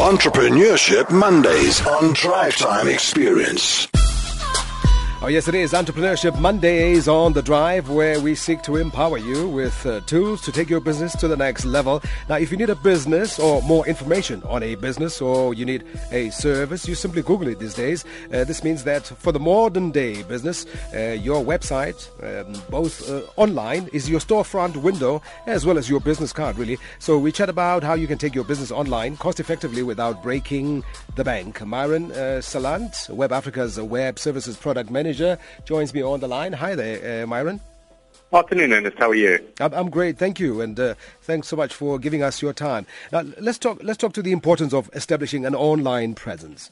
Entrepreneurship Mondays on Drive Time Experience. Oh, yes, it is Entrepreneurship Mondays on the Drive, where we seek to empower you with uh, tools to take your business to the next level. Now, if you need a business or more information on a business or you need a service, you simply Google it these days. Uh, this means that for the modern day business, uh, your website, um, both uh, online, is your storefront window as well as your business card, really. So, we chat about how you can take your business online cost effectively without breaking the bank. Myron uh, Salant, Webafrica's web services product manager manager, joins me on the line. Hi there, uh, Myron. Afternoon, Ernest. How are you? I'm, I'm great, thank you, and uh, thanks so much for giving us your time. Now, let's talk. Let's talk to the importance of establishing an online presence.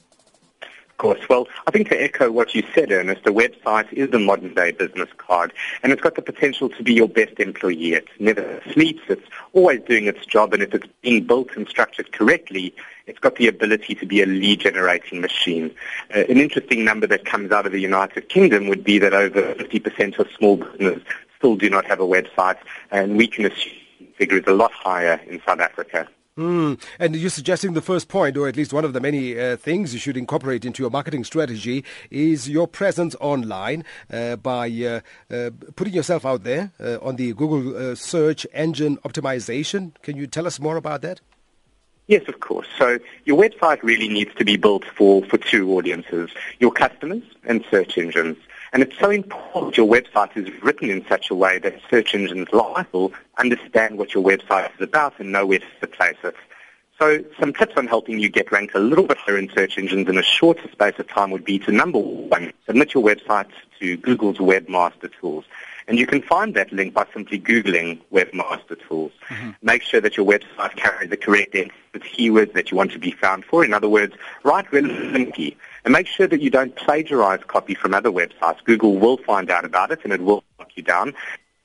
Course. Well, I think to echo what you said, Ernest, a website is the modern day business card, and it's got the potential to be your best employee. It never sleeps. It's always doing its job, and if it's being built and structured correctly, it's got the ability to be a lead generating machine. Uh, an interesting number that comes out of the United Kingdom would be that over 50% of small businesses still do not have a website, and we can assume the figure is a lot higher in South Africa. Mm. And you're suggesting the first point, or at least one of the many uh, things you should incorporate into your marketing strategy, is your presence online uh, by uh, uh putting yourself out there uh, on the Google uh, search engine optimization. Can you tell us more about that? Yes, of course. So your website really needs to be built for, for two audiences, your customers and search engines. And it's so important your website is written in such a way that search engines like will understand what your website is about and know where to place it. So some tips on helping you get ranked a little bit higher in search engines in a shorter space of time would be to number one, submit your website to Google's Webmaster Tools. And you can find that link by simply Googling Webmaster Tools. Mm-hmm. Make sure that your website carries the correct keywords that you want to be found for. In other words, write relevantly. And make sure that you don't plagiarize copy from other websites. Google will find out about it and it will lock you down.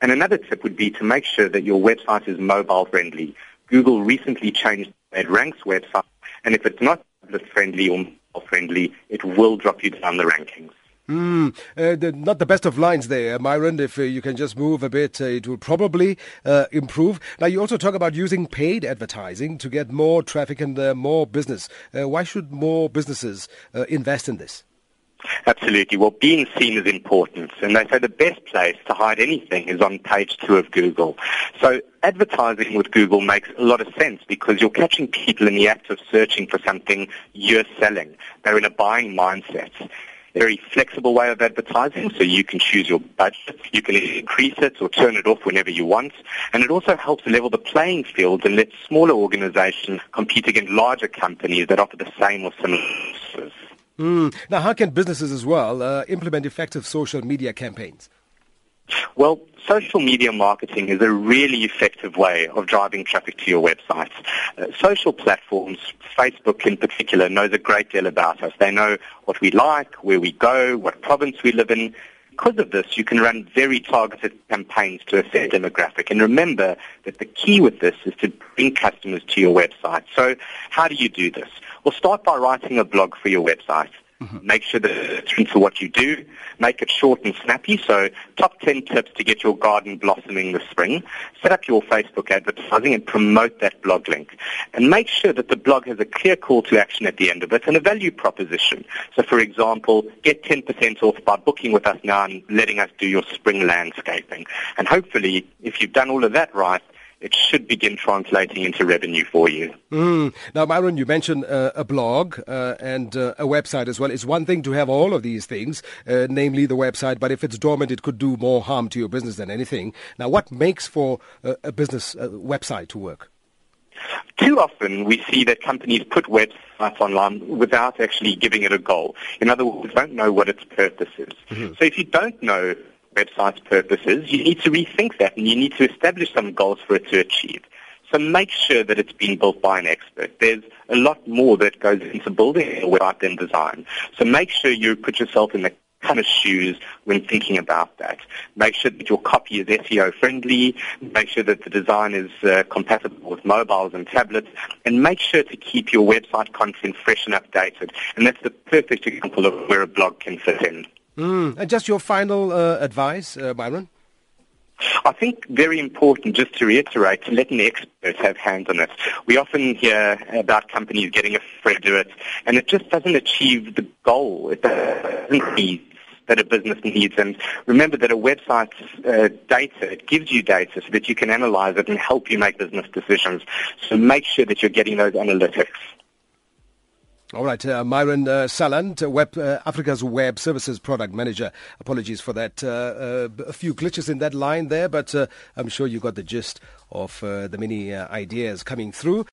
And another tip would be to make sure that your website is mobile friendly. Google recently changed it ranks website, and if it's not friendly or mobile friendly, it will drop you down the rankings. Mm, uh, the, not the best of lines there, Myron. If uh, you can just move a bit, uh, it will probably uh, improve. Now, you also talk about using paid advertising to get more traffic and uh, more business. Uh, why should more businesses invest in this? Absolutely. Well, being seen is important. And they say the best place to hide anything is on page two of Google. So advertising with Google makes a lot of sense because you're catching people in the act of searching for something you're selling. They're in a buying mindset very flexible way of advertising, so you can choose your budget. You can increase it or turn it off whenever you want. And it also helps level the playing field and let smaller organizations compete against larger companies that offer the same or similar services. Mm. Now, how can businesses as well uh, implement effective social media campaigns? Well, social media marketing is a really effective way of driving traffic to your website. Uh, social platforms, Facebook in particular, knows a great deal about us. They know what we like, where we go, what province we live in. Because of this, you can run very targeted campaigns to a set demographic. And remember that the key with this is to bring customers to your website. So how do you do this? Well, start by writing a blog for your website. Mm-hmm. Make sure that it's true to what you do. Make it short and snappy. So top 10 tips to get your garden blossoming this spring. Set up your Facebook advertising and promote that blog link. And make sure that the blog has a clear call to action at the end of it and a value proposition. So for example, get 10% off by booking with us now and letting us do your spring landscaping. And hopefully, if you've done all of that right, it should begin translating into revenue for you. Mm. Now, Myron, you mentioned uh, a blog uh, and uh, a website as well. It's one thing to have all of these things, uh, namely the website, but if it's dormant, it could do more harm to your business than anything. Now, what makes for a business uh, website to work? Too often we see that companies put websites online without actually giving it a goal. In other words, we don't know what its purpose is. Mm-hmm. So if you don't know website's purposes, you need to rethink that and you need to establish some goals for it to achieve. So make sure that it's been built by an expert. There's a lot more that goes into building a website than design. So make sure you put yourself in the kind of shoes when thinking about that. Make sure that your copy is SEO friendly. Make sure that the design is uh, compatible with mobiles and tablets. And make sure to keep your website content fresh and updated. And that's the perfect example of where a blog can fit in. Mm. And just your final uh, advice, uh, Byron? I think very important, just to reiterate, to let an expert have hands on it. We often hear about companies getting a friend to do it, and it just doesn't achieve the goal. It doesn't need that a business needs. And remember that a website's uh, data, it gives you data so that you can analyze it and help you make business decisions. So make sure that you're getting those analytics. All right, uh, Myron uh, Salant, uh, Web, uh, Africa's Web Services Product Manager. Apologies for that. Uh, uh, a few glitches in that line there, but I'm sure you got the gist of the many ideas coming through.